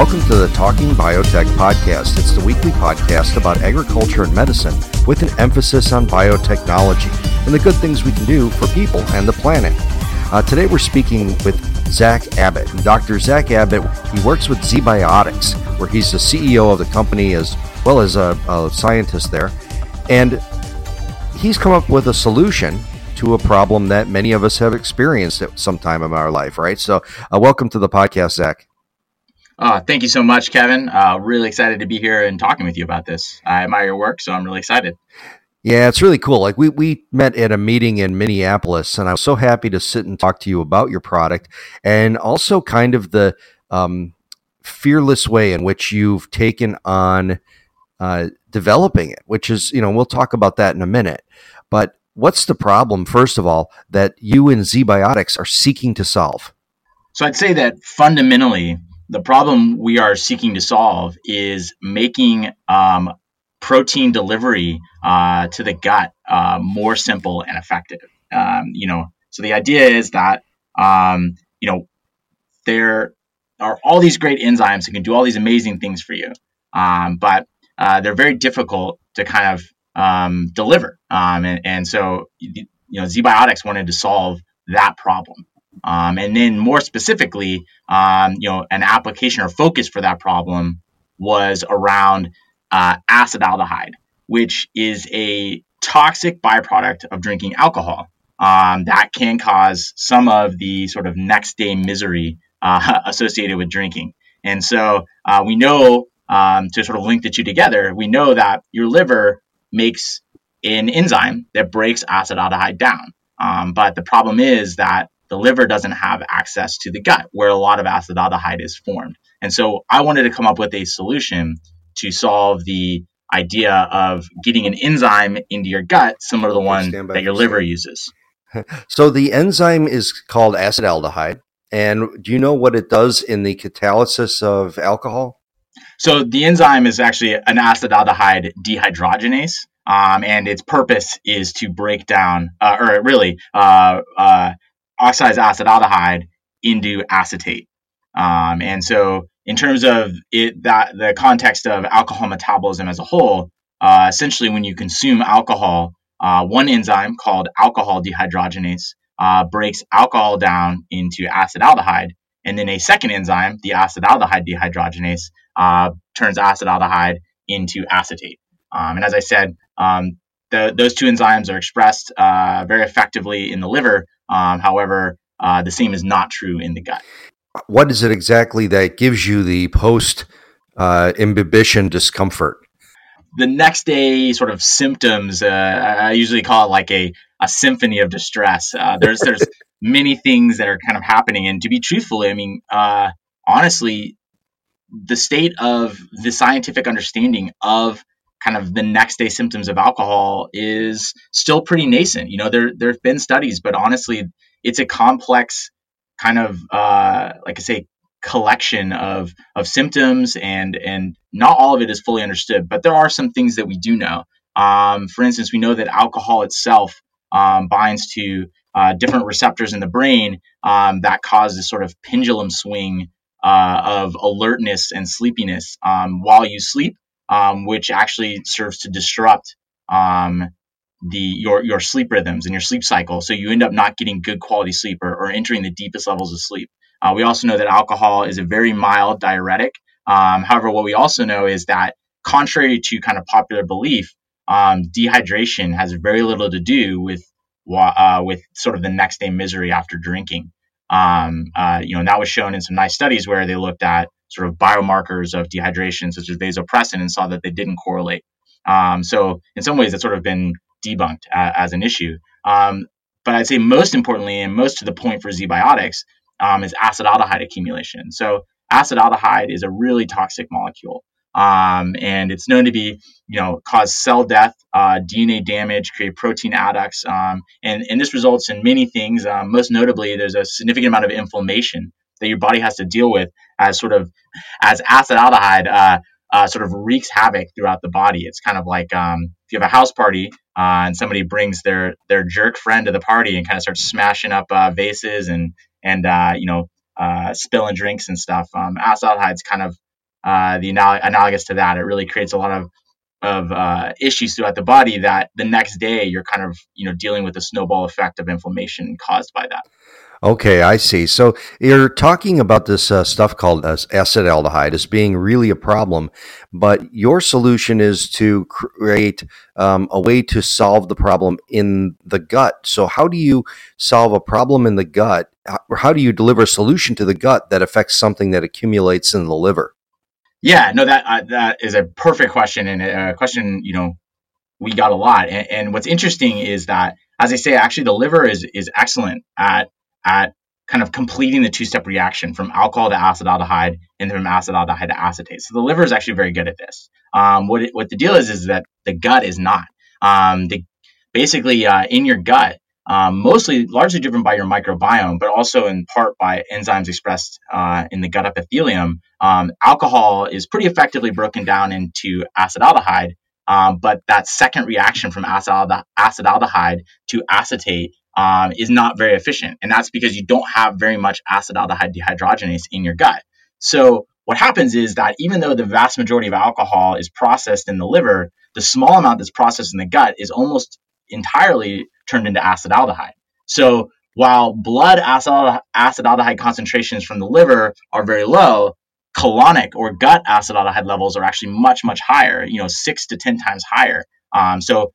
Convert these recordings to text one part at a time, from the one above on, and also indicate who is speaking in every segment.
Speaker 1: Welcome to the Talking Biotech Podcast. It's the weekly podcast about agriculture and medicine with an emphasis on biotechnology and the good things we can do for people and the planet. Uh, today we're speaking with Zach Abbott. Dr. Zach Abbott, he works with ZBiotics, where he's the CEO of the company as well as a, a scientist there. And he's come up with a solution to a problem that many of us have experienced at some time in our life, right? So, uh, welcome to the podcast, Zach.
Speaker 2: Uh, thank you so much, Kevin. Uh, really excited to be here and talking with you about this. I admire your work, so I'm really excited.
Speaker 1: Yeah, it's really cool. Like we we met at a meeting in Minneapolis, and I was so happy to sit and talk to you about your product, and also kind of the um, fearless way in which you've taken on uh, developing it. Which is, you know, we'll talk about that in a minute. But what's the problem, first of all, that you and ZBiotics are seeking to solve?
Speaker 2: So I'd say that fundamentally, the problem we are seeking to solve is making um, protein delivery uh, to the gut uh, more simple and effective. Um, you know, so the idea is that um, you know there are all these great enzymes that can do all these amazing things for you, um, but uh, they're very difficult to kind of um, deliver. Um, and, and, so you know, ZBiotics wanted to solve that problem. Um, and then more specifically, um, you know, an application or focus for that problem was around uh, acetaldehyde, which is a toxic byproduct of drinking alcohol um, that can cause some of the sort of next day misery uh, associated with drinking. And so uh, we know um, to sort of link the two together, we know that your liver makes an enzyme that breaks acetaldehyde down. Um, but the problem is that the liver doesn't have access to the gut where a lot of acetaldehyde is formed. And so I wanted to come up with a solution to solve the idea of getting an enzyme into your gut similar to the one that your liver uses.
Speaker 1: So the enzyme is called acetaldehyde. And do you know what it does in the catalysis of alcohol?
Speaker 2: So the enzyme is actually an acetaldehyde dehydrogenase. Um, and its purpose is to break down, uh, or really, uh, uh, oxides acetaldehyde into acetate. Um, and so, in terms of it, that the context of alcohol metabolism as a whole, uh, essentially, when you consume alcohol, uh, one enzyme called alcohol dehydrogenase uh, breaks alcohol down into acetaldehyde, and then a second enzyme, the acetaldehyde dehydrogenase, uh, turns acetaldehyde into acetate. Um, and as I said, um, the, those two enzymes are expressed uh, very effectively in the liver. Um, however, uh, the same is not true in the gut.
Speaker 1: What is it exactly that gives you the post uh, imbibition discomfort?
Speaker 2: The next day sort of symptoms, uh, I usually call it like a, a symphony of distress. Uh, there's there's many things that are kind of happening, and to be truthful, I mean, uh, honestly, the state of the scientific understanding of kind of the next day symptoms of alcohol is still pretty nascent. You know, there there have been studies, but honestly, it's a complex kind of uh, like I say collection of of symptoms and and not all of it is fully understood but there are some things that we do know um, for instance we know that alcohol itself um, binds to uh, different receptors in the brain um, that cause this sort of pendulum swing uh, of alertness and sleepiness um, while you sleep um, which actually serves to disrupt um, the your your sleep rhythms and your sleep cycle. So you end up not getting good quality sleep or, or entering the deepest levels of sleep. Uh, we also know that alcohol is a very mild diuretic. Um, however, what we also know is that contrary to kind of popular belief, um, dehydration has very little to do with uh, with sort of the next day misery after drinking. Um, uh, you know, that was shown in some nice studies where they looked at sort of biomarkers of dehydration, such as vasopressin, and saw that they didn't correlate. Um, so in some ways, it's sort of been debunked uh, as an issue. Um, but I'd say most importantly and most to the point for Z-biotics um, is acetaldehyde accumulation. So acetaldehyde is a really toxic molecule. Um, and it's known to be, you know, cause cell death, uh, DNA damage, create protein adducts, um, and and this results in many things. Um, most notably, there's a significant amount of inflammation that your body has to deal with as sort of as acetaldehyde uh, uh, sort of wreaks havoc throughout the body. It's kind of like um, if you have a house party uh, and somebody brings their their jerk friend to the party and kind of starts smashing up uh, vases and and uh, you know uh, spilling drinks and stuff. Um, acetaldehyde's kind of the anal- analogous to that. It really creates a lot of of uh, issues throughout the body that the next day you're kind of you know dealing with the snowball effect of inflammation caused by that.
Speaker 1: Okay, I see. So you're talking about this uh, stuff called uh, acetaldehyde as being really a problem, but your solution is to create um, a way to solve the problem in the gut. So how do you solve a problem in the gut? How, do you deliver a solution to the gut that affects something that accumulates in the liver?
Speaker 2: Yeah, no, that uh, that is a perfect question and a question you know we got a lot. And, and, what's interesting is that, as I say, actually the liver is is excellent at at kind of completing the two step reaction from alcohol to acetaldehyde and then from acetaldehyde to acetate. So the liver is actually very good at this. Um, what it, what the deal is is that the gut is not. Um, the, basically, uh, in your gut, um, mostly largely driven by your microbiome, but also in part by enzymes expressed uh, in the gut epithelium. Um, alcohol is pretty effectively broken down into acetaldehyde, um, but that second reaction from acetaldehyde to acetate um, is not very efficient, and that's because you don't have very much acetaldehyde dehydrogenase in your gut. So what happens is that even though the vast majority of alcohol is processed in the liver, the small amount that's processed in the gut is almost entirely turned into acetaldehyde. So while blood acetaldehyde concentrations from the liver are very low, colonic or gut acetaldehyde levels are actually much, much higher, you know, six to 10 times higher. Um, so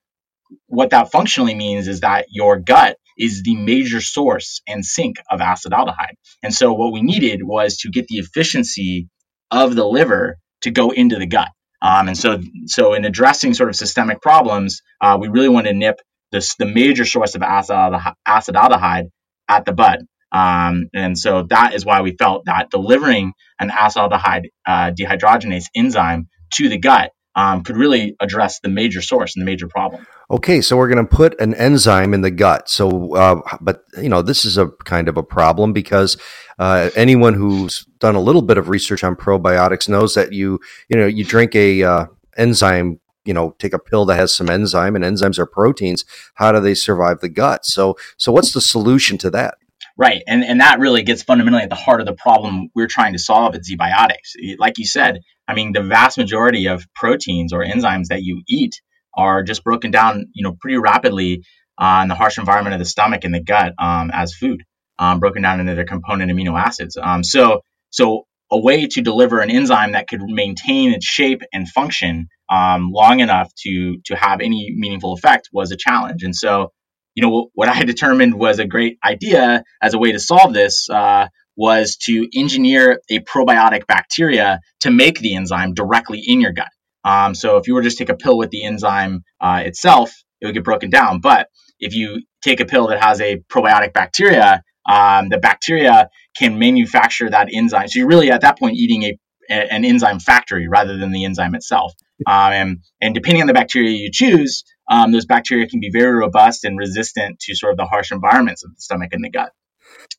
Speaker 2: what that functionally means is that your gut is the major source and sink of acetaldehyde. And so what we needed was to get the efficiency of the liver to go into the gut. Um, and so, so in addressing sort of systemic problems, uh, we really want to nip this, the major source of acetaldehyde at the bud. Um, and so that is why we felt that delivering an acetaldehyde uh, dehydrogenase enzyme to the gut um, could really address the major source and the major problem.
Speaker 1: Okay, so we're going to put an enzyme in the gut. So, uh, but you know, this is a kind of a problem because uh, anyone who's done a little bit of research on probiotics knows that you, you know, you drink a uh, enzyme. You know, take a pill that has some enzyme, and enzymes are proteins. How do they survive the gut? So, so what's the solution to that?
Speaker 2: Right. And, and that really gets fundamentally at the heart of the problem we're trying to solve at Z-Biotics. Like you said, I mean, the vast majority of proteins or enzymes that you eat are just broken down, you know, pretty rapidly uh, in the harsh environment of the stomach and the gut um, as food, um, broken down into their component amino acids. Um, so, so a way to deliver an enzyme that could maintain its shape and function um, long enough to to have any meaningful effect was a challenge. And so, you know, what I determined was a great idea as a way to solve this uh, was to engineer a probiotic bacteria to make the enzyme directly in your gut. Um, so if you were to just take a pill with the enzyme uh, itself, it would get broken down. But if you take a pill that has a probiotic bacteria, um, the bacteria can manufacture that enzyme. So you're really at that point eating a, a an enzyme factory rather than the enzyme itself. Um, and, and, depending on the bacteria you choose, um, those bacteria can be very robust and resistant to sort of the harsh environments of the stomach and the gut.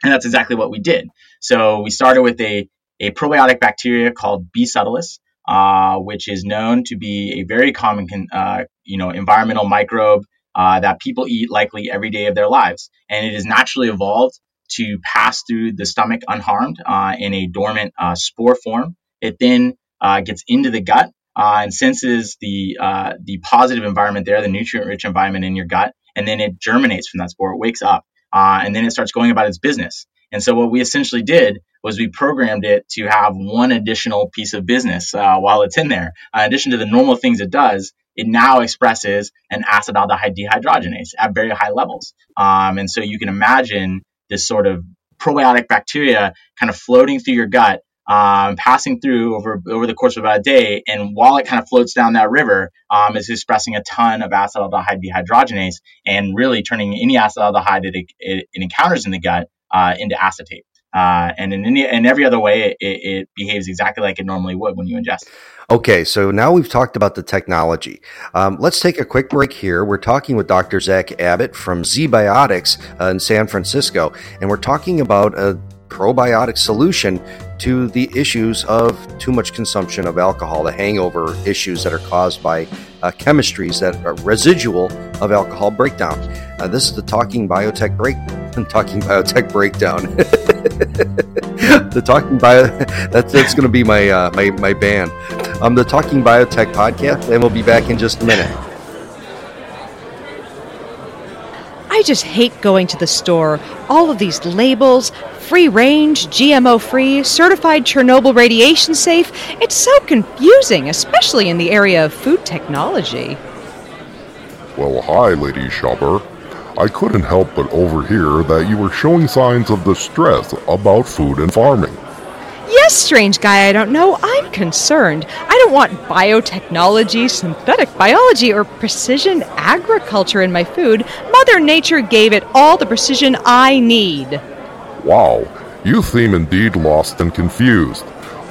Speaker 2: And that's exactly what we did. So we started with a, a probiotic bacteria called B. subtilis, uh, which is known to be a very common, uh, you know, environmental microbe uh, that people eat likely every day of their lives. And it is naturally evolved to pass through the stomach unharmed uh, in a dormant uh, spore form. It then uh, gets into the gut and senses the the positive environment there, the nutrient-rich environment in your gut, and then it germinates from that spore. It wakes up uh, and then it starts going about its business. And so what we essentially did was we programmed it to have one additional piece of business uh, while it's in there. Uh, in addition to the normal things it does, it now expresses an acetaldehyde dehydrogenase at very high levels. Um, and so you can imagine this sort of probiotic bacteria kind of floating through your gut, um, passing through over over the course of about a day. And while it kind of floats down that river, um, it's expressing a ton of acetaldehyde dehydrogenase and really turning any acetaldehyde it, it, it encounters in the gut uh, into acetate. Uh, and in, any, in every other way, it, it, behaves exactly like it normally would when you ingest.
Speaker 1: Okay, so now we've talked about the technology. Um, let's take a quick break here. We're talking with Dr. Zach Abbott from ZBiotics uh, in San Francisco, and we're talking about a probiotic solution to the issues of too much consumption of alcohol, the hangover issues that are caused by uh, chemistries that are residual of alcohol breakdown. Uh, this is the Talking Biotech Break, Talking Biotech Breakdown. the Talking Bio, that's, that's going to be my, uh, my, my band. Um, the Talking Biotech podcast, and we'll be back in just a minute.
Speaker 3: I just hate going to the store. All of these labels, free range, GMO free, certified Chernobyl radiation safe. It's so confusing, especially in the area of food technology.
Speaker 4: Well, hi, Lady Shopper. I couldn't help but overhear that you were showing signs of distress about food and farming.
Speaker 3: Yes, strange guy I don't know, I'm concerned. I don't want biotechnology, synthetic biology, or precision agriculture in my food. Mother Nature gave it all the precision I need.
Speaker 4: Wow, you seem indeed lost and confused.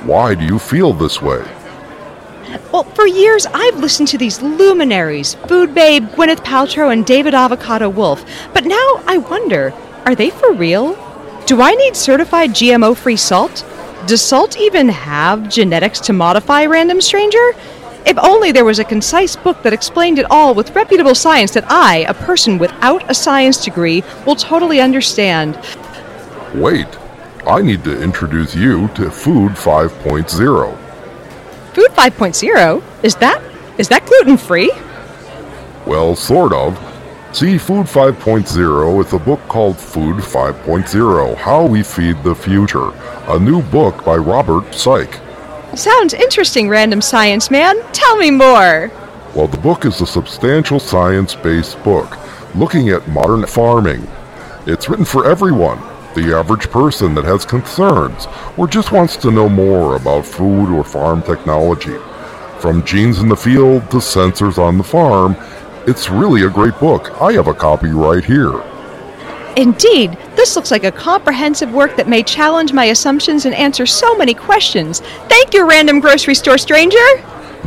Speaker 4: Why do you feel this way?
Speaker 3: Well, for years I've listened to these luminaries Food Babe, Gwyneth Paltrow, and David Avocado Wolf. But now I wonder are they for real? Do I need certified GMO free salt? Does salt even have genetics to modify Random Stranger? If only there was a concise book that explained it all with reputable science that I, a person without a science degree, will totally understand.
Speaker 4: Wait, I need to introduce you to Food 5.0.
Speaker 3: Food 5.0? Is that is that gluten free?
Speaker 4: Well, sort of. See Food 5.0 with a book called Food 5.0 How We Feed the Future, a new book by Robert Psych.
Speaker 3: Sounds interesting, random science man. Tell me more.
Speaker 4: Well, the book is a substantial science based book looking at modern farming. It's written for everyone the average person that has concerns or just wants to know more about food or farm technology. From genes in the field to sensors on the farm, it's really a great book. I have a copy right here.
Speaker 3: Indeed, this looks like a comprehensive work that may challenge my assumptions and answer so many questions. Thank you, random grocery store stranger.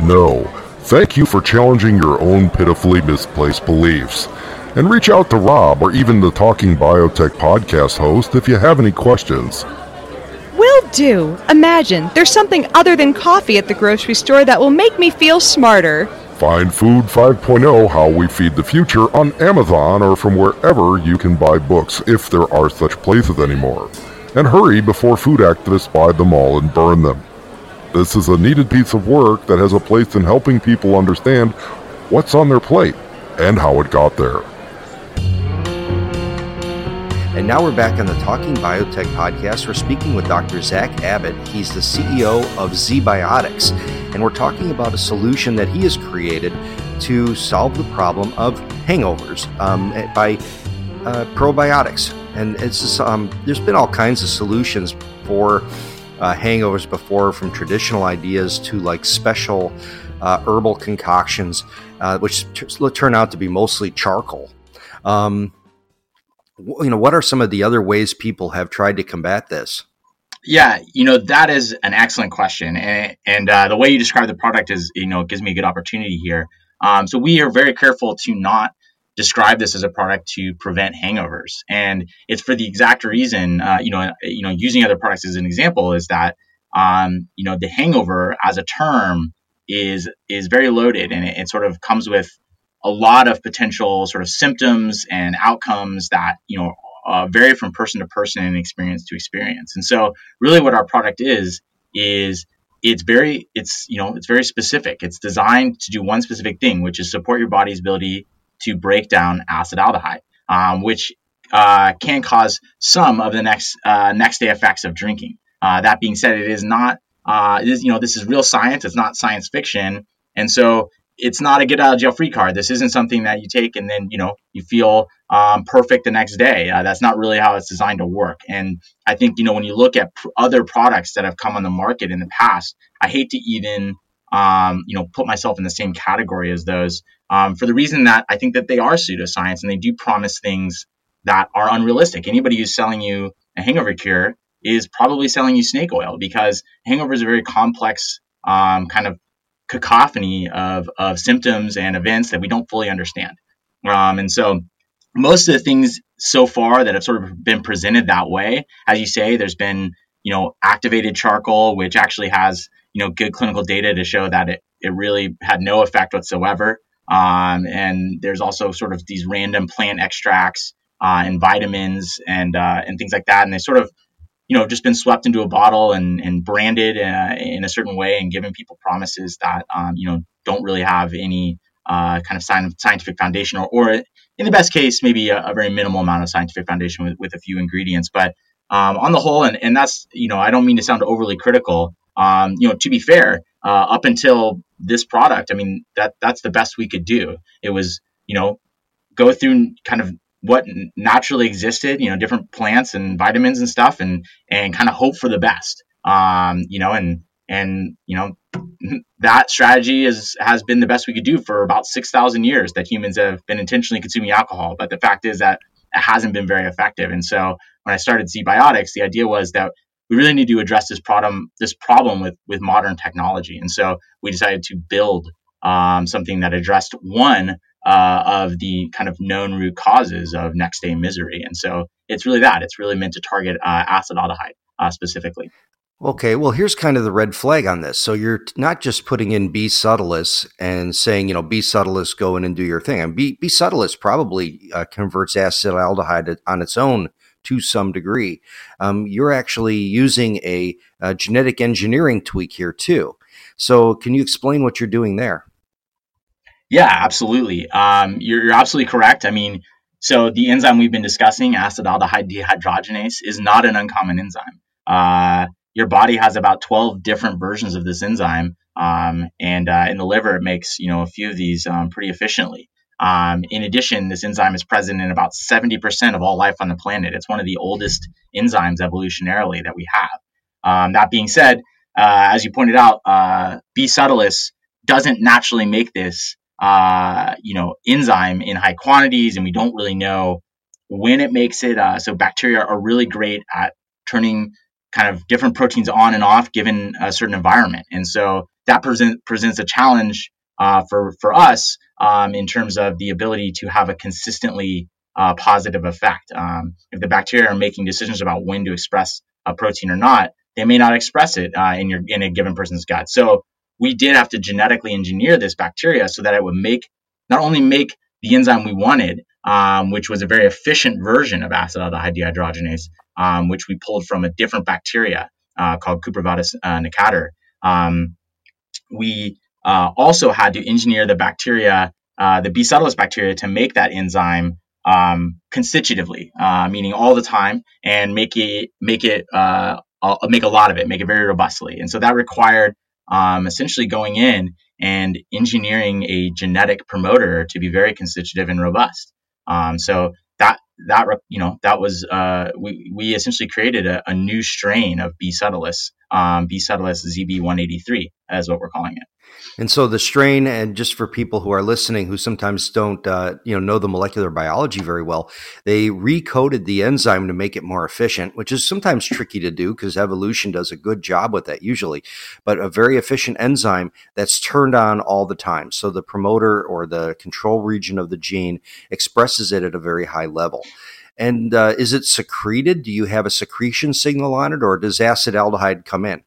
Speaker 4: No, thank you for challenging your own pitifully misplaced beliefs. And reach out to Rob or even the Talking Biotech podcast host if you have any questions.
Speaker 3: Will do. Imagine there's something other than coffee at the grocery store that will make me feel smarter.
Speaker 4: Find Food 5.0 How We Feed the Future on Amazon or from wherever you can buy books, if there are such places anymore. And hurry before food activists buy them all and burn them. This is a needed piece of work that has a place in helping people understand what's on their plate and how it got there.
Speaker 1: And now we're back on the Talking Biotech podcast. We're speaking with Dr. Zach Abbott. He's the CEO of ZBiotics. And we're talking about a solution that he has created to solve the problem of hangovers um, by uh, probiotics. And it's just, um, there's been all kinds of solutions for uh, hangovers before, from traditional ideas to like special uh, herbal concoctions, uh, which t- turn out to be mostly charcoal. Um, you know, what are some of the other ways people have tried to combat this?
Speaker 2: Yeah, you know that is an excellent question, and, and uh, the way you describe the product is, you know, gives me a good opportunity here. Um, so we are very careful to not describe this as a product to prevent hangovers, and it's for the exact reason, uh, you know, you know, using other products as an example is that, um, you know, the hangover as a term is is very loaded, and it, it sort of comes with a lot of potential sort of symptoms and outcomes that you know uh, vary from person to person and experience to experience. And so, really, what our product is is it's very it's you know it's very specific. It's designed to do one specific thing, which is support your body's ability to break down acetaldehyde, um, which uh, can cause some of the next uh, next day effects of drinking. Uh, that being said, it is not uh, it is you know this is real science. It's not science fiction, and so it's not a get out of jail free card. This isn't something that you take and then you know you feel um, perfect the next day. Uh, that's not really how it's designed to work. And I think you know when you look at pr- other products that have come on the market in the past, I hate to even um, you know put myself in the same category as those um, for the reason that I think that they are pseudoscience and they do promise things that are unrealistic. Anybody who's selling you a hangover cure is probably selling you snake oil because hangover is a very complex um, kind of cacophony of, of symptoms and events that we don't fully understand. Um, and so most of the things so far that have sort of been presented that way, as you say, there's been, you know, activated charcoal, which actually has, you know, good clinical data to show that it, it really had no effect whatsoever. Um, and there's also sort of these random plant extracts uh, and vitamins and uh, and things like that, and they sort of you know just been swept into a bottle and, and branded uh, in a certain way and given people promises that um, you know don't really have any uh, kind of scientific foundation or, or in the best case maybe a, a, very minimal amount of scientific foundation with, with a few ingredients. But um, on the whole and, and that's you know i don't mean to sound overly critical um, you know to be fair uh, up until this product i mean that that's the best we could do. It was you know go through kind of what naturally existed, you know, different plants and vitamins and stuff, and and kind of hope for the best. Um, you know, and and you know that strategy is has been the best we could do for about six thousand years that humans have been intentionally consuming alcohol. But the fact is that it hasn't been very effective. And so when I started ZBiotics, the idea was that we really need to address this problem this problem with with modern technology. And so we decided to build um, something that addressed one uh, of the kind of known root causes of next day misery. And so it's really that. It's really meant to target uh, acetaldehyde uh, specifically.
Speaker 1: Okay, well, here's kind of the red flag on this. So you're not just putting in B subtilis and saying, you know, B subtilis, go in and do your thing. And B, B subtilis probably uh, converts acetaldehyde on its own to some degree. Um, you're actually using a, a genetic engineering tweak here too. So can you explain what you're doing there?
Speaker 2: Yeah, absolutely. Um, you're, you're absolutely correct. I mean, so the enzyme we've been discussing, acetaldehyde dehydrogenase, is not an uncommon enzyme. Uh, your body has about 12 different versions of this enzyme, um, and uh, in the liver, it makes you know a few of these um, pretty efficiently. Um, in addition, this enzyme is present in about 70% of all life on the planet. It's one of the oldest enzymes evolutionarily that we have. Um, that being said, uh, as you pointed out, uh, B subtilis doesn't naturally make this uh, you know, enzyme in high quantities, and we don't really know when it makes it. Uh, so bacteria are really great at turning kind of different proteins on and off given a certain environment, and so that present, presents a challenge uh, for for us um, in terms of the ability to have a consistently uh, positive effect. Um, if the bacteria are making decisions about when to express a protein or not, they may not express it uh, in your in a given person's gut. So we did have to genetically engineer this bacteria so that it would make not only make the enzyme we wanted, um, which was a very efficient version of acetaldehyde dehydrogenase, um, which we pulled from a different bacteria uh, called Cuprovatus uh, necator. Um, we uh, also had to engineer the bacteria, uh, the B subtilis bacteria, to make that enzyme um, constitutively, uh, meaning all the time, and make it make it uh, make a lot of it, make it very robustly. And so that required um, essentially going in and engineering a genetic promoter to be very constitutive and robust. Um, so that that you know that was uh, we we essentially created a, a new strain of B subtilis, um, B subtilis ZB183, as what we're calling it.
Speaker 1: And so the strain, and just for people who are listening who sometimes don't, uh, you know, know the molecular biology very well, they recoded the enzyme to make it more efficient, which is sometimes tricky to do because evolution does a good job with that usually. But a very efficient enzyme that's turned on all the time, so the promoter or the control region of the gene expresses it at a very high level. And uh, is it secreted? Do you have a secretion signal on it, or does acetaldehyde come in?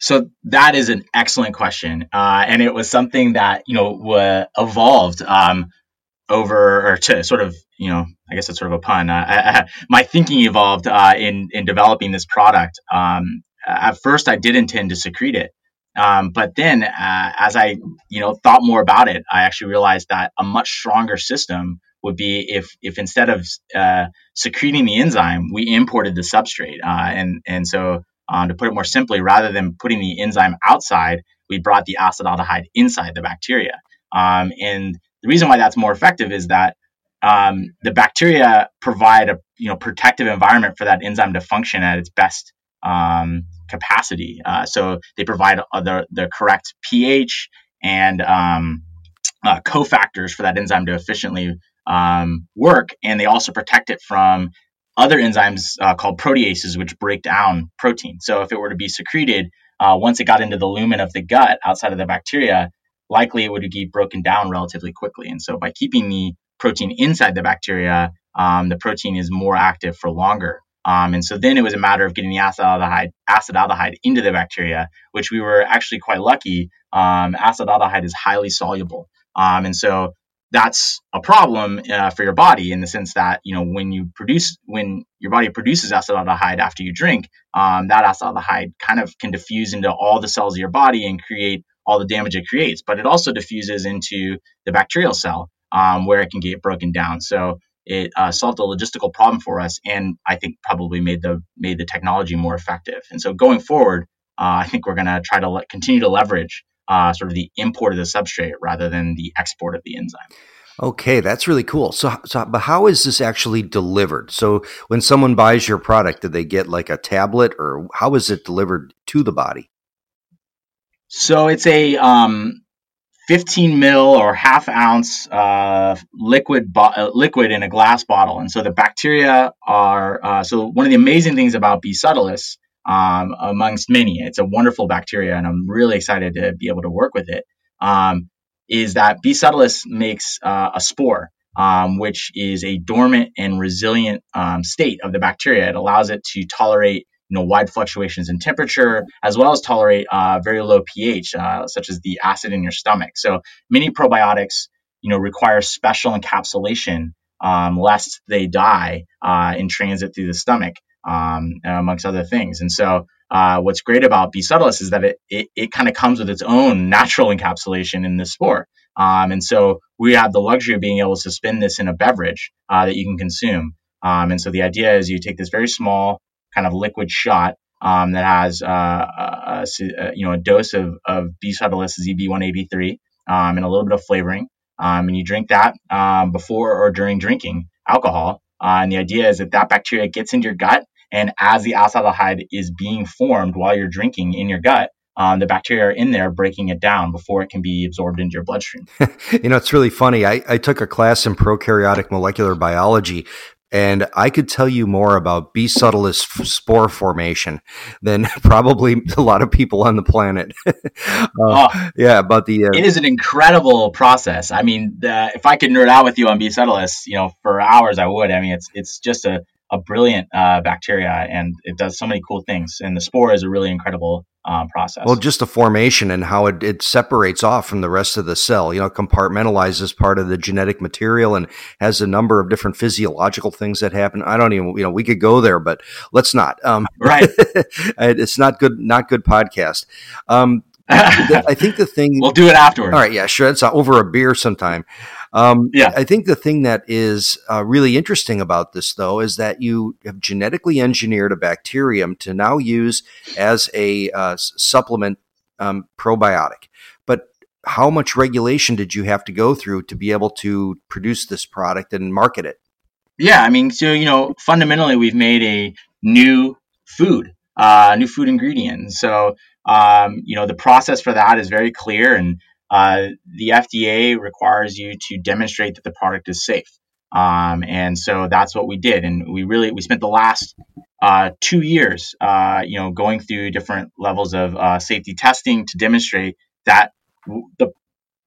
Speaker 2: So that is an excellent question, uh, and it was something that you know w- evolved um, over or to sort of you know I guess it's sort of a pun. Uh, my thinking evolved uh, in in developing this product. Um, at first, I did intend to secrete it, um, but then uh, as I you know thought more about it, I actually realized that a much stronger system would be if if instead of uh, secreting the enzyme, we imported the substrate, uh, and and so um, to put it more simply, rather than putting the enzyme outside, we brought the acetaldehyde inside the bacteria. Um, and the reason why that's more effective is that um, the bacteria provide a you know protective environment for that enzyme to function at its best um, capacity. Uh, so they provide the, the correct pH and um, uh, cofactors for that enzyme to efficiently um, work, and they also protect it from other enzymes uh, called proteases, which break down protein. So if it were to be secreted, uh, once it got into the lumen of the gut outside of the bacteria, likely it would be broken down relatively quickly. And so by keeping the protein inside the bacteria, um, the protein is more active for longer. Um, and so then it was a matter of getting the acetaldehyde, acetaldehyde into the bacteria, which we were actually quite lucky. Um, acetaldehyde is highly soluble. Um, and so that's a problem uh, for your body in the sense that you know when you produce when your body produces acetaldehyde after you drink um, that acetaldehyde kind of can diffuse into all the cells of your body and create all the damage it creates. But it also diffuses into the bacterial cell um, where it can get broken down. So it uh, solved a logistical problem for us and i think probably made the made the technology more effective. And so going forward uh, i think we're going to try to le- continue to leverage uh, sort of the import of the substrate rather than the export of the enzyme.
Speaker 1: Okay, that's really cool. So, so, but how is this actually delivered? So, when someone buys your product, do they get like a tablet, or how is it delivered to the body?
Speaker 2: So, it's a um, 15 mil or half ounce uh, liquid bo- uh, liquid in a glass bottle, and so the bacteria are. Uh, so, one of the amazing things about B subtilis um, amongst many. It's a wonderful bacteria, and I'm really excited to be able to work with it. Um, is that B. subtilis makes uh, a spore, um, which is a dormant and resilient um, state of the bacteria. It allows it to tolerate you know wide fluctuations in temperature as well as tolerate uh, very low pH, uh, such as the acid in your stomach. So many probiotics, you know, require special encapsulation um, lest they die uh, in transit through the stomach um, amongst other things. And so, uh, what's great about B. subtilis is that it, it, it kind of comes with its own natural encapsulation in the spore. Um, and so, we have the luxury of being able to spin this in a beverage uh, that you can consume. Um, and so, the idea is you take this very small kind of liquid shot um, that has uh, a, a, you know a dose of, of B. subtilis ZB183 um, and a little bit of flavoring. Um, and you drink that before or during drinking alcohol. Uh, and the idea is that that bacteria gets into your gut, and as the acetaldehyde is being formed while you're drinking in your gut, um, the bacteria are in there breaking it down before it can be absorbed into your bloodstream.
Speaker 1: you know, it's really funny. I, I took a class in prokaryotic molecular biology and I could tell you more about B. subtilis spore formation than probably a lot of people on the planet. uh, oh, yeah, about the.
Speaker 2: Uh, it is an incredible process. I mean, the, if I could nerd out with you on B. subtilis, you know, for hours, I would. I mean, it's it's just a a brilliant uh, bacteria and it does so many cool things. And the spore is a really incredible um, process.
Speaker 1: Well, just the formation and how it, it separates off from the rest of the cell, you know, compartmentalizes part of the genetic material and has a number of different physiological things that happen. I don't even, you know, we could go there, but let's not. Um,
Speaker 2: right.
Speaker 1: it's not good, not good podcast. Um, I think the thing
Speaker 2: we'll do it afterwards.
Speaker 1: All right, yeah, sure. It's over a beer sometime. Um, yeah, I think the thing that is uh, really interesting about this, though, is that you have genetically engineered a bacterium to now use as a uh, supplement um, probiotic. But how much regulation did you have to go through to be able to produce this product and market it?
Speaker 2: Yeah, I mean, so you know, fundamentally, we've made a new food, uh, new food ingredient. So um, you know, the process for that is very clear, and uh, the FDA requires you to demonstrate that the product is safe. Um, and so that's what we did, and we really we spent the last uh, two years, uh, you know, going through different levels of uh, safety testing to demonstrate that the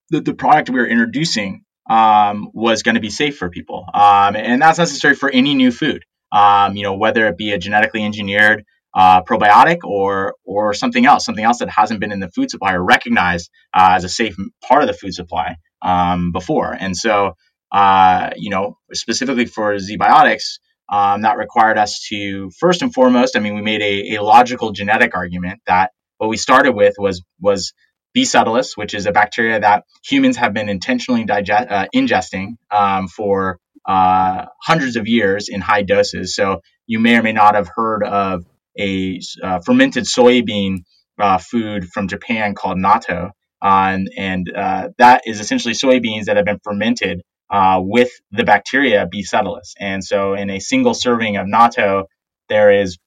Speaker 2: the, the product we were introducing um, was going to be safe for people, um, and that's necessary for any new food. Um, you know, whether it be a genetically engineered uh, probiotic or or something else, something else that hasn't been in the food supply or recognized uh, as a safe part of the food supply um, before. And so, uh, you know, specifically for ZBiotics, um, that required us to first and foremost, I mean, we made a, a logical genetic argument that what we started with was was B. subtilis, which is a bacteria that humans have been intentionally digest, uh, ingesting um, for uh, hundreds of years in high doses. So you may or may not have heard of a uh, fermented soybean uh, food from Japan called natto, and, and uh, that is essentially soybeans that have been fermented uh, with the bacteria B. subtilis. And so, in a single serving of natto, there is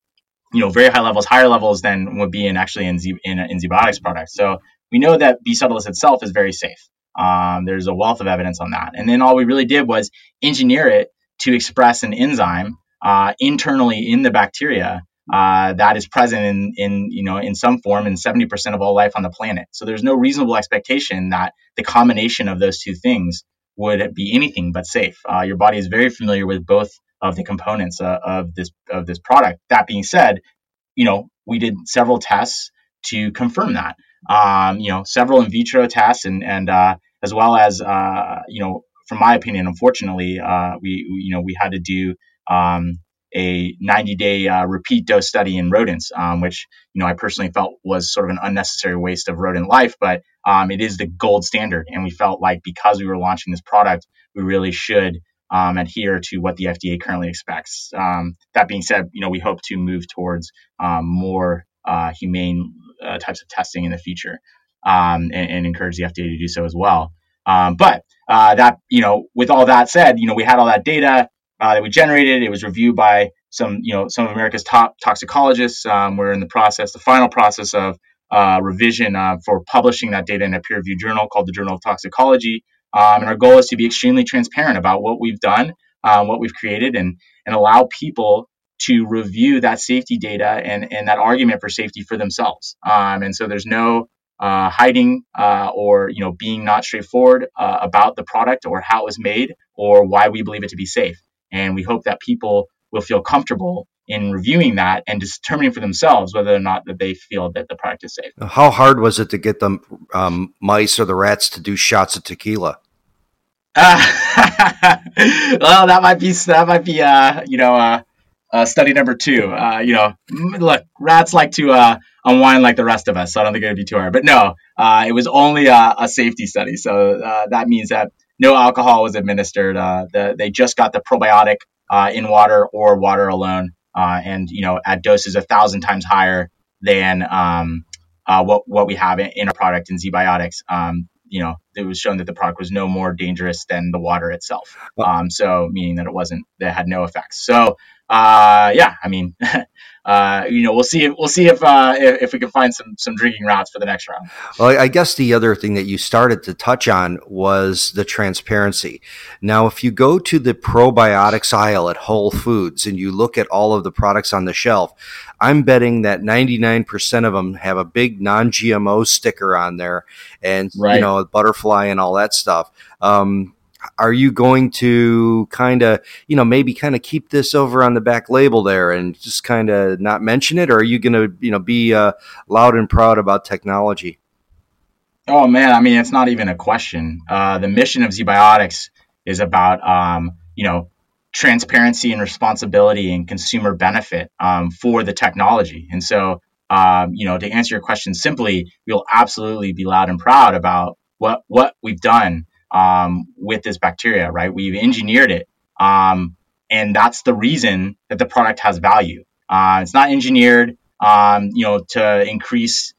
Speaker 2: you know very high levels, higher levels than would be in actually in in, in products. So we know that B. subtilis itself is very safe. Um, there's a wealth of evidence on that. And then all we really did was engineer it to express an enzyme uh, internally in the bacteria uh, that is present in, in, you know, in some form in 70% of all life on the planet. So there's no reasonable expectation that the combination of those two things would be anything but safe. Uh, your body is very familiar with both of the components uh, of this of this product. That being said, you know, we did several tests to confirm that. Um, you know, several in vitro tests and and uh, as well as uh, you know, from my opinion, unfortunately, uh, we, we, you know we had to do um, a 90 day uh, repeat dose study in rodents, um, which you know I personally felt was sort of an unnecessary waste of rodent life, but um, it is the gold standard, and we felt like because we were launching this product, we really should um, adhere to what the FDA currently expects. Um, that being said, you know we hope to move towards um, more uh, humane uh, types of testing in the future, um, and, and, encourage the FDA to do so as well. but uh, that you know, with all that said, you know we had all that data uh, that we generated. It was reviewed by some, you know, some of America's top toxicologists. Um, we're in the process, the final process of uh, revision uh, for publishing that data in a peer-reviewed journal called the Journal of Toxicology. Um, and our goal is to be extremely transparent about what we've done, uh, what we've created, and and allow people to review that safety data and and that argument for safety for themselves. Um, and so there's no uh, hiding uh, or you know being not straightforward uh, about the product or how it was made or why we believe it to be safe. And we hope that people will feel comfortable in reviewing that and determining for themselves whether or not that they feel that the product is safe.
Speaker 1: How hard was it to get the um, mice or the rats to do shots of tequila?
Speaker 2: Uh, well, that might be that might be uh, you know uh, uh, study number two. Uh, you know, look, rats like to uh, unwind like the rest of us, so I don't think it would be too hard. But no, uh, it was only a, a safety study, so uh, that means that no alcohol was administered. Uh, the, they just got the probiotic uh, in water or water alone, uh, and you know at doses a thousand times higher than um, uh, what what we have in, in our product in ZBiotics. Um, you know, it was shown that the product was no more dangerous than the water itself. Um, so meaning that it wasn't that had no effects. So uh, yeah, I mean, uh, you know, we'll see. If, we'll see if, uh, if, if we can find some some drinking routes for the next round.
Speaker 1: Well, I guess the other thing that you started to touch on was the transparency. Now, if you go to the probiotics aisle at Whole Foods and you look at all of the products on the shelf, I'm betting that 99% of them have a big non-GMO sticker on there, and right. you know, butterfly and all that stuff. Um, are you going to kind of you know maybe kind of keep this over on the back label there and just kind of not mention it? Or are you going to you know be uh, loud and proud about technology?
Speaker 2: Oh man i mean it's not even a question. Uh, the mission of zbiotics is about um, you know transparency and responsibility and consumer benefit um, for the technology. And so um, you know to answer your question simply we'll absolutely be loud and proud about what what we've done um, with this bacteria, right? We've engineered it. Um, and that's the reason that the product has value. Uh, it's not engineered, um, you know, to increase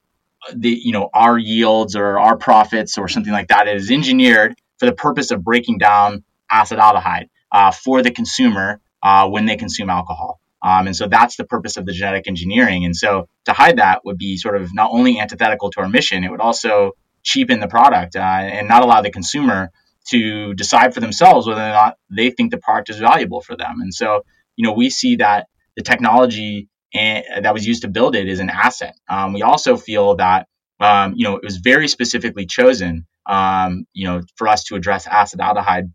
Speaker 2: the, you know, our yields or our profits or something like that. It is engineered for the purpose of breaking down acetaldehyde uh, for the consumer uh, when they consume alcohol. Um, and so that's the purpose of the genetic engineering. And so to hide that would be sort of not only antithetical to our mission, it would also cheapen the product uh, and not allow the consumer to decide for themselves whether or not they think the product is valuable for them. And so, you know, we see that the technology and, that was used to build it is an asset. Um, we also feel that, um, you know, it was very specifically chosen, um, you know, for us to address acetaldehyde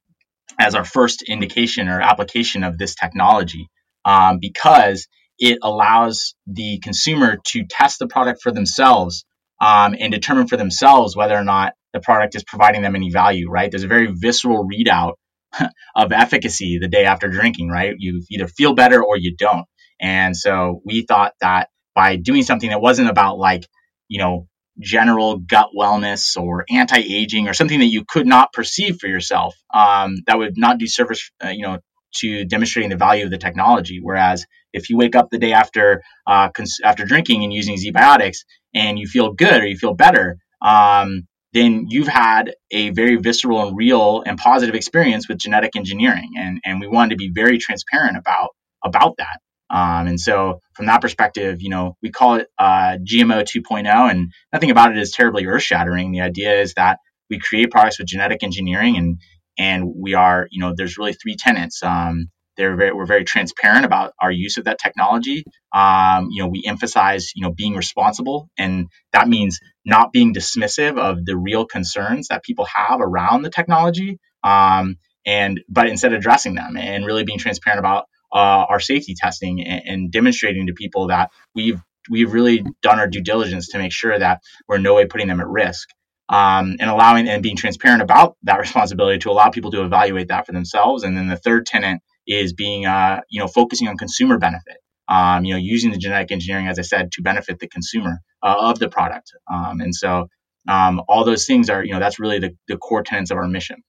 Speaker 2: as our first indication or application of this technology um, because it allows the consumer to test the product for themselves um, and determine for themselves whether or not the product is providing them any value, right? There's a very visceral readout of efficacy the day after drinking, right? You either feel better or you don't. And so we thought that by doing something that wasn't about like, you know, general gut wellness or anti-aging or something that you could not perceive for yourself, um, that would not do service, uh, you know, to demonstrating the value of the technology. Whereas if you wake up the day after uh, cons- after drinking and using ZBiotics and you feel good or you feel better, um, then you've had a very visceral and real and positive experience with genetic engineering. And, and we wanted to be very transparent about, about that. Um, and so from that perspective, you know, we call it uh, GMO 2.0 and nothing about it is terribly earth shattering. The idea is that we create products with genetic engineering and, and we are, you know, there's really three tenants Um, they're very, we're very transparent about our use of that technology. Um, you know, we emphasize, you know, being responsible, and that means not being dismissive of the real concerns that people have around the technology, um, and but instead addressing them and really being transparent about uh, our safety testing and, and demonstrating to people that we've we've really done our due diligence to make sure that we're in no way putting them at risk. Um, and allowing and being transparent about that responsibility to allow people to evaluate that for themselves. And then the third tenant is being, uh, you know, focusing on consumer benefit. Um, you know, using the genetic engineering, as I said, to benefit the consumer uh, of the product. Um, and so, um, all those things are, you know, that's really the, the core tenets of our mission.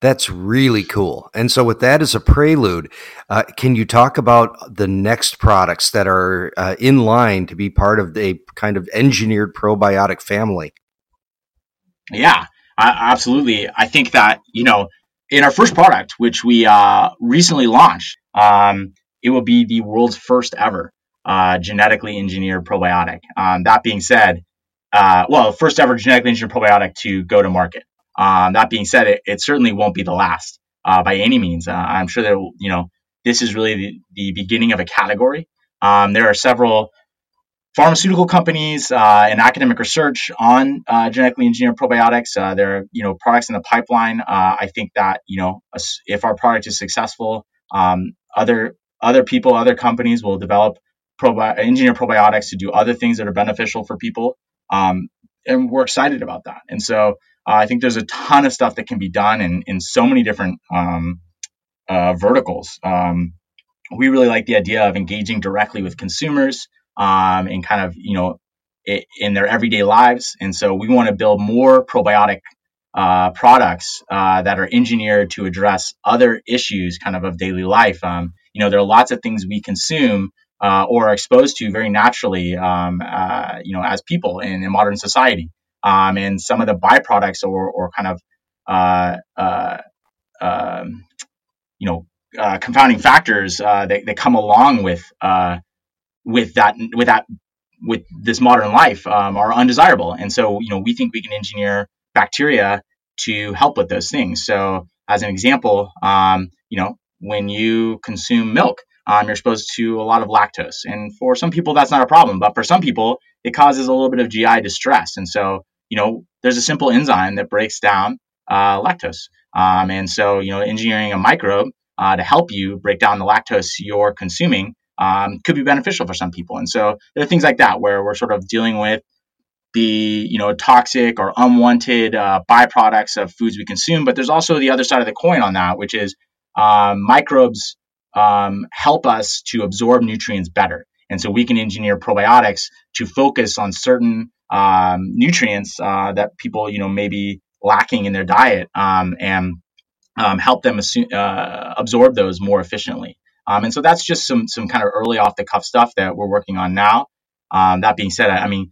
Speaker 1: That's really cool. And so, with that as a prelude, uh, can you talk about the next products that are uh, in line to be part of a kind of engineered probiotic family?
Speaker 2: Yeah, absolutely. I think that, you know, in our first product, which we uh, recently launched, um, it will be the world's first ever uh, genetically engineered probiotic. Um, that being said, uh, well, first ever genetically engineered probiotic to go to market. Um, that being said, it, it, certainly won't be the last uh, by any means. Uh, I'm sure that you know this is really the, the beginning of a category. Um, there are several pharmaceutical companies uh, and academic research on uh, genetically engineered probiotics. Uh, there are you know products in the pipeline. Uh, I think that you know if our product is successful, um, other other people, other companies will develop probi- engineered probiotics to do other things that are beneficial for people. Um, and we're excited about that. And so uh, I think there's a ton of stuff that can be done in in so many different um, uh, verticals. Um, we really like the idea of engaging directly with consumers um, and kind of you know it, in their everyday lives. And so we want to build more probiotic uh, products uh, that are engineered to address other issues kind of of daily life. Um, you know, there are lots of things we consume uh, or are exposed to very naturally, um, uh, you know, as people in, in modern society. Um, and some of the byproducts or, or kind of, uh, uh, um, you know, confounding factors that, that come along with with that with that with this modern life um, are undesirable. And so, you know, we think we can engineer bacteria to help with those things. So, as an example, um, you know, when you consume milk, um, you're exposed to a lot of lactose. And for some people, that's not a problem. But for some people, it causes a little bit of GI distress. And so, you know, there's a simple enzyme that breaks down uh, lactose. Um, and so, you know, engineering a microbe uh, to help you break down the lactose you're consuming um, could be beneficial for some people. And so there are things like that where we're sort of dealing with the you know toxic or unwanted uh, byproducts of foods we consume. But there's also the other side of the coin on that, which is um, microbes um, help us to absorb nutrients better. And so we can engineer probiotics to focus on certain um, nutrients uh, that people, you know, may be lacking in their diet um, and um, help them assume, uh, absorb those more efficiently. Um, and so that's just some some kind of early off the cuff stuff that we're working on now. Um, that being said, I, I, mean,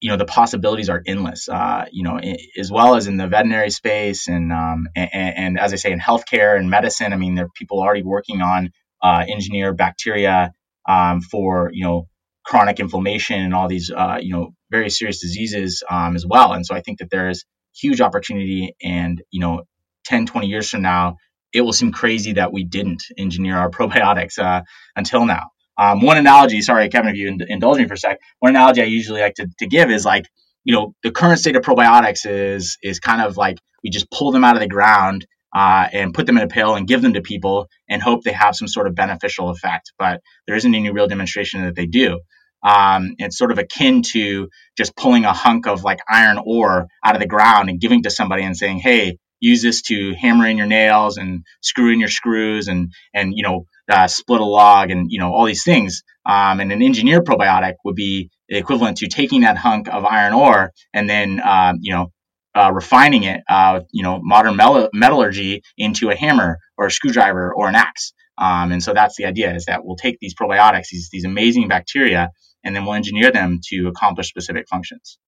Speaker 2: you know, the possibilities are endless. Uh, you know, as well as in the veterinary space and, um, and, and as I say in healthcare and medicine. I mean, there are people already working on uh, engineer bacteria um, for you know chronic inflammation and all these uh, you know very serious diseases um, as well. And so I think that there is huge opportunity and you know 10 20 years from now it will seem crazy that we didn't engineer our probiotics uh, until now. Um, one analogy, sorry, Kevin, if you indulge me for a sec, one analogy I usually like to, to give is like, you know, the current state of probiotics is is kind of like we just pull them out of the ground uh, and put them in a pill and give them to people and hope they have some sort of beneficial effect. But there isn't any real demonstration that they do. Um, it's sort of akin to just pulling a hunk of like iron ore out of the ground and giving to somebody and saying, "Hey, use this to hammer in your nails and screw in your screws and and you know uh, split a log and you know all these things. Um, and an engineered probiotic would be equivalent to taking that hunk of iron ore and then uh, you know uh, refining it, uh, you know, modern metallurgy into a hammer or a screwdriver or an axe. Um, and so that's the idea is that we'll take these probiotics, these, these amazing bacteria, and then we'll engineer them to accomplish specific functions.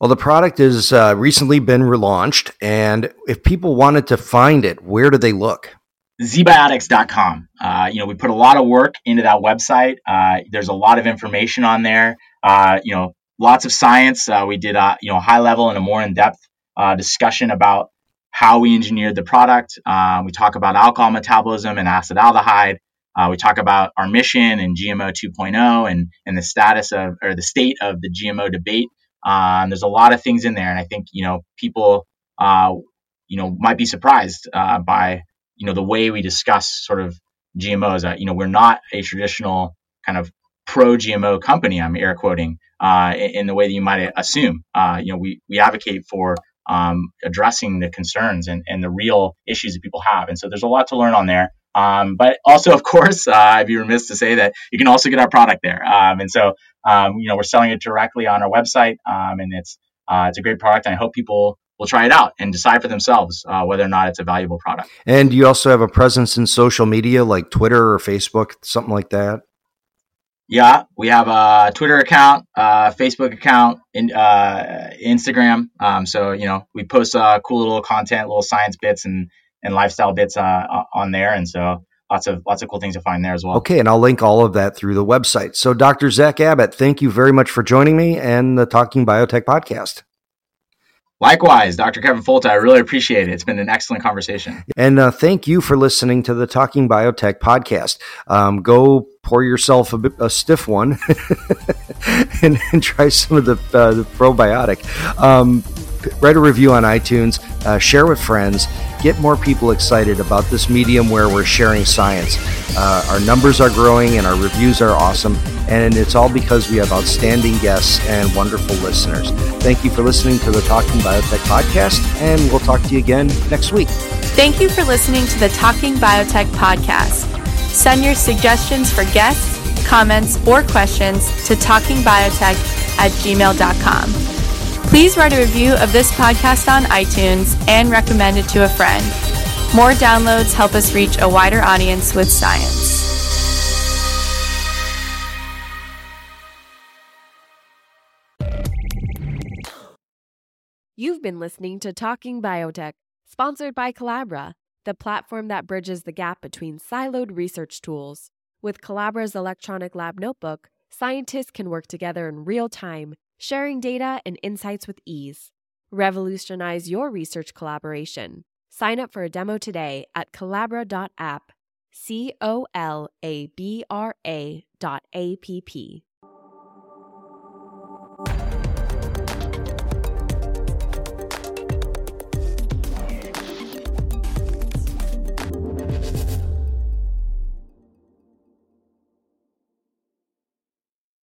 Speaker 1: Well, the product has uh, recently been relaunched, and if people wanted to find it, where do they look?
Speaker 2: zbiotics.com. Uh, you know, we put a lot of work into that website. Uh, there's a lot of information on there. Uh, you know, lots of science. Uh, we did, a, you know, high level and a more in depth uh, discussion about how we engineered the product. Uh, we talk about alcohol metabolism and acetaldehyde. we talk about our mission and GMO 2.0 and and the status of or the state of the GMO debate. Um, there's a lot of things in there, and I think you know people, you know, might be surprised by you know the way we discuss sort of GMOs. Uh, you know, we're not a traditional kind of pro GMO company. I'm air quoting uh, in, in, the way that you might assume. Uh, you know, we we advocate for um, addressing the concerns and, and the real issues that people have. And so there's a lot to learn on there. Um, but also, of course, uh, I'd be remiss to say that you can also get our product there. Um, and so, um, you know, we're selling it directly on our website, um, and it's uh, it's a great product. And I hope people will try it out and decide for themselves uh, whether or not it's a valuable product.
Speaker 1: And you also have a presence in social media like Twitter or Facebook, something like that.
Speaker 2: Yeah, we have a Twitter account, uh, Facebook account, in, uh, Instagram. Um, so you know, we post uh, cool little content, little science bits and and lifestyle bits uh, on there, and so lots of lots of cool things to find there as well.
Speaker 1: Okay, and I'll link all of that through the website. So, Dr. Zach Abbott, thank you very much for joining me and the Talking Biotech podcast.
Speaker 2: Likewise, Dr. Kevin Folta, I really appreciate it. It's been an excellent conversation.
Speaker 1: And uh, thank you for listening to the Talking Biotech podcast. Um, go pour yourself a, bit, a stiff one and, and, try some of the, uh, the probiotic. Um, write a review on iTunes, uh, share with friends, get more people excited about this medium where we're sharing science. Uh, our numbers are growing and our reviews are awesome, and it's all because we have outstanding guests and wonderful listeners. Thank you for listening to the Talking Biotech podcast, and we'll talk to you again next week.
Speaker 5: Thank you for listening to the Talking Biotech podcast. Send your suggestions for guests, comments, or questions to talkingbiotech at gmail.com. Please write a review of this podcast on iTunes and recommend it to a friend. More downloads help us reach a wider audience with science.
Speaker 6: You've been listening to Talking Biotech, sponsored by Colabra, the platform that bridges the gap between siloed research tools. With Colabra's electronic lab notebook, scientists can work together in real time sharing data and insights with ease. Revolutionize your research collaboration. Sign up for a demo today at Colabra.app, C O L A B R A dot A P P.